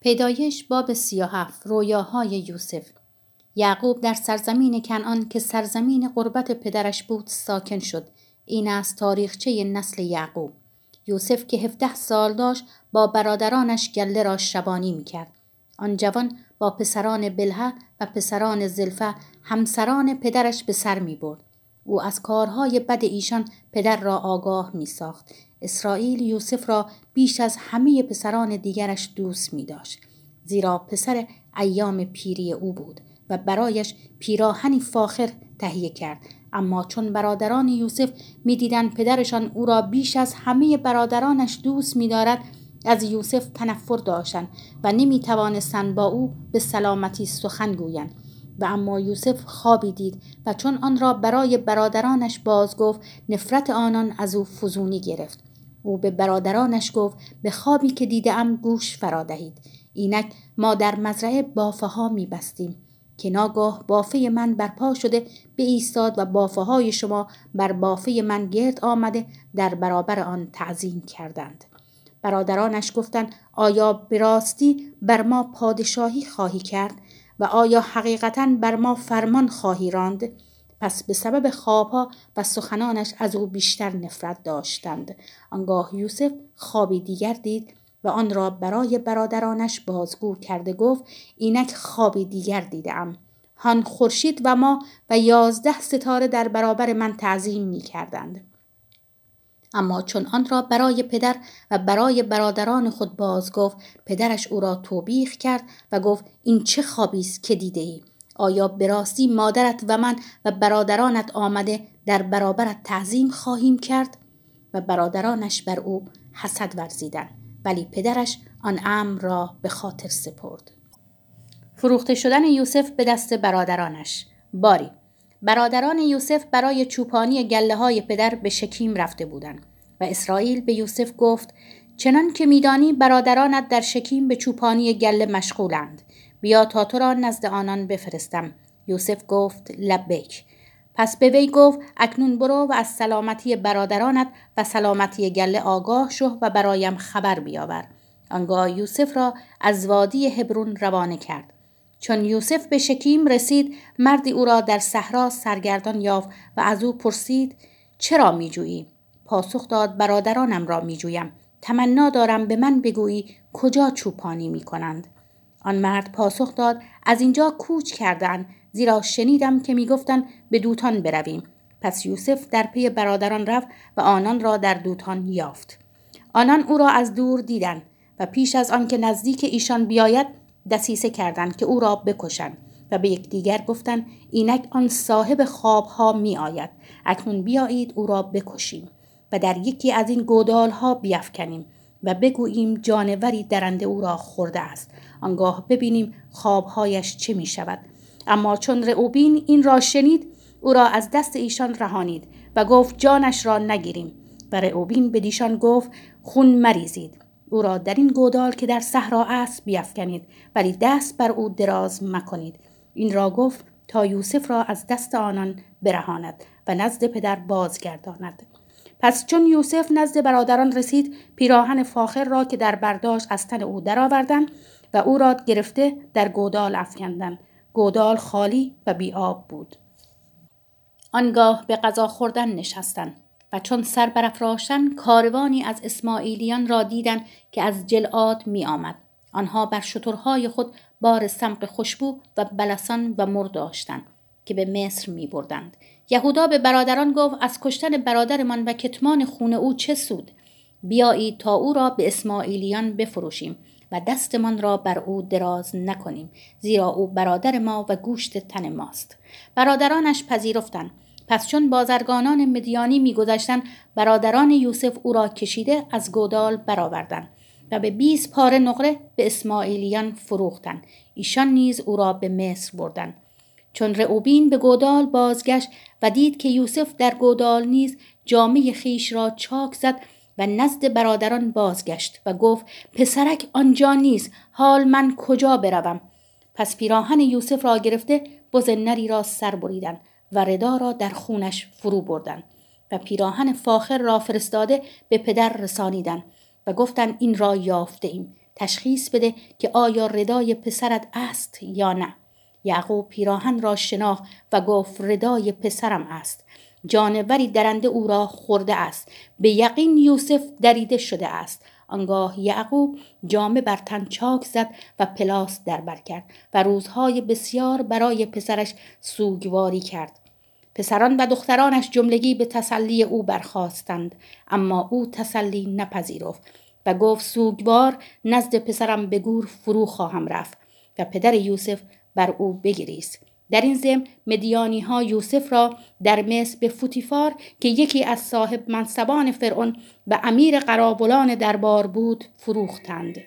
پیدایش باب سی و هفت رویاهای یوسف یعقوب در سرزمین کنعان که سرزمین قربت پدرش بود ساکن شد این است تاریخچه نسل یعقوب یوسف که هفده سال داشت با برادرانش گله را شبانی می‌کرد آن جوان با پسران بلها و پسران زلفه همسران پدرش به سر می برد. او از کارهای بد ایشان پدر را آگاه می ساخت. اسرائیل یوسف را بیش از همه پسران دیگرش دوست می داشت. زیرا پسر ایام پیری او بود و برایش پیراهنی فاخر تهیه کرد اما چون برادران یوسف می‌دیدند پدرشان او را بیش از همه برادرانش دوست می‌دارد از یوسف تنفر داشتند و نمی توانستند با او به سلامتی سخن گویند و اما یوسف خوابی دید و چون آن را برای برادرانش باز گفت نفرت آنان از او فزونی گرفت او به برادرانش گفت به خوابی که دیده ام گوش فرا دهید. اینک ما در مزرعه بافه ها می بستیم که ناگاه بافه من برپا شده به ایستاد و بافه های شما بر بافه من گرد آمده در برابر آن تعظیم کردند. برادرانش گفتند آیا براستی بر ما پادشاهی خواهی کرد و آیا حقیقتا بر ما فرمان خواهی راند؟ پس به سبب خوابها و سخنانش از او بیشتر نفرت داشتند. آنگاه یوسف خوابی دیگر دید و آن را برای برادرانش بازگو کرده گفت اینک خوابی دیگر دیدم. هان خورشید و ما و یازده ستاره در برابر من تعظیم می کردند. اما چون آن را برای پدر و برای برادران خود باز گفت پدرش او را توبیخ کرد و گفت این چه خوابی است که دیده ای؟ آیا براستی مادرت و من و برادرانت آمده در برابرت تعظیم خواهیم کرد؟ و برادرانش بر او حسد ورزیدند ولی پدرش آن امر را به خاطر سپرد. فروخته شدن یوسف به دست برادرانش. باری برادران یوسف برای چوپانی گله های پدر به شکیم رفته بودند و اسرائیل به یوسف گفت چنان که میدانی برادرانت در شکیم به چوپانی گله مشغولند. بیا تا تو را نزد آنان بفرستم. یوسف گفت لبیک. پس به وی گفت اکنون برو و از سلامتی برادرانت و سلامتی گله آگاه شو و برایم خبر بیاور. آنگاه یوسف را از وادی هبرون روانه کرد. چون یوسف به شکیم رسید مردی او را در صحرا سرگردان یافت و از او پرسید چرا میجویی؟ پاسخ داد برادرانم را میجویم. تمنا دارم به من بگویی کجا چوپانی می‌کنند؟ آن مرد پاسخ داد از اینجا کوچ کردند زیرا شنیدم که می‌گفتند به دوتان برویم. پس یوسف در پی برادران رفت و آنان را در دوتان یافت. آنان او را از دور دیدند و پیش از آنکه نزدیک ایشان بیاید دسیسه کردند که او را بکشند و به یکدیگر گفتند اینک آن صاحب خوابها می آید اکنون بیایید او را بکشیم و در یکی از این گودال ها بیافکنیم و بگوییم جانوری درنده او را خورده است. آنگاه ببینیم خوابهایش چه می شود اما چون رعوبین این را شنید او را از دست ایشان رهانید و گفت جانش را نگیریم. و رعوبین به دیشان گفت خون مریزید. او را در این گودال که در صحرا است بیافکنید ولی دست بر او دراز مکنید. این را گفت تا یوسف را از دست آنان برهاند و نزد پدر بازگرداند. پس چون یوسف نزد برادران رسید پیراهن فاخر را که در برداشت از تن او درآوردند و او را گرفته در گودال افکندند. گودال خالی و بیاب بود. آنگاه به غذا خوردن نشستند و چون سر برافراشتن کاروانی از اسماعیلیان را دیدند که از جلعاد می آمد. آنها بر شترهای خود بار سمق خوشبو و بلسان و مر داشتند. که به مصر می بردند. یهودا به برادران گفت از کشتن برادرمان و کتمان خون او چه سود؟ بیایید تا او را به اسماعیلیان بفروشیم و دستمان را بر او دراز نکنیم زیرا او برادر ما و گوشت تن ماست برادرانش پذیرفتند پس چون بازرگانان مدیانی میگذشتند برادران یوسف او را کشیده از گودال برآوردند و به 20 پاره نقره به اسماعیلیان فروختند ایشان نیز او را به مصر بردند چون رعوبین به گودال بازگشت و دید که یوسف در گودال نیز جامعه خیش را چاک زد و نزد برادران بازگشت و گفت پسرک آنجا نیست حال من کجا بروم؟ پس پیراهن یوسف را گرفته بز نری را سر بریدن و ردا را در خونش فرو بردن و پیراهن فاخر را فرستاده به پدر رسانیدن و گفتند این را یافته ایم تشخیص بده که آیا ردای پسرت است یا نه. یعقوب پیراهن را شناخت و گفت ردای پسرم است. جانوری درنده او را خورده است. به یقین یوسف دریده شده است. آنگاه یعقوب جامه بر تن چاک زد و پلاس دربر کرد و روزهای بسیار برای پسرش سوگواری کرد. پسران و دخترانش جملگی به تسلی او برخواستند اما او تسلی نپذیرفت و گفت سوگوار نزد پسرم به گور فرو خواهم رفت و پدر یوسف بر او بگریست. در این زم مدیانی ها یوسف را در مصر به فوتیفار که یکی از صاحب منصبان فرعون و امیر قرابلان دربار بود فروختند.